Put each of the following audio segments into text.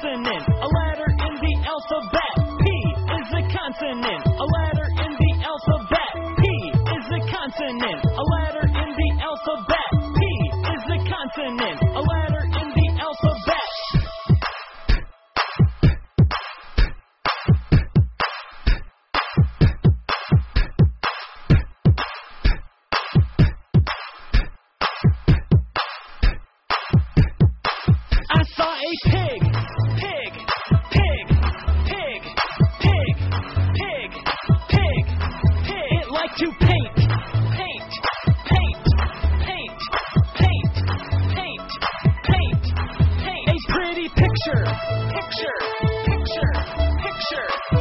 consonant, a letter in the alphabet. P is a consonant. picture, picture, picture, picture.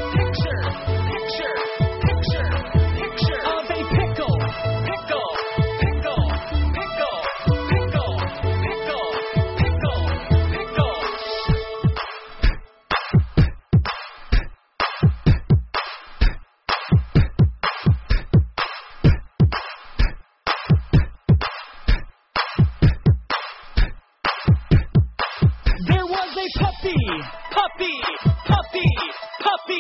puppy, puppy, puppy, puppy.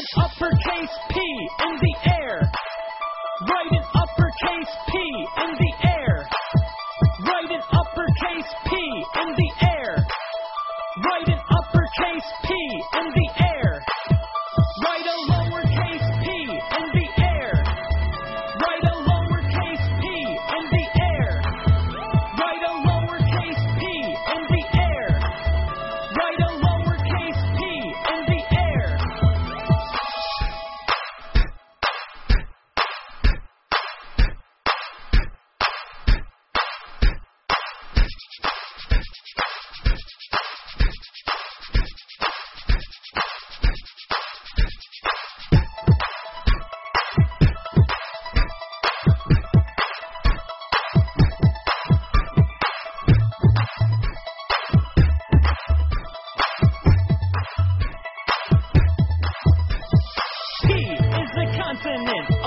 an uppercase P in the air. Write an uppercase P in the air. Write an uppercase P in the air. Write an uppercase P sinning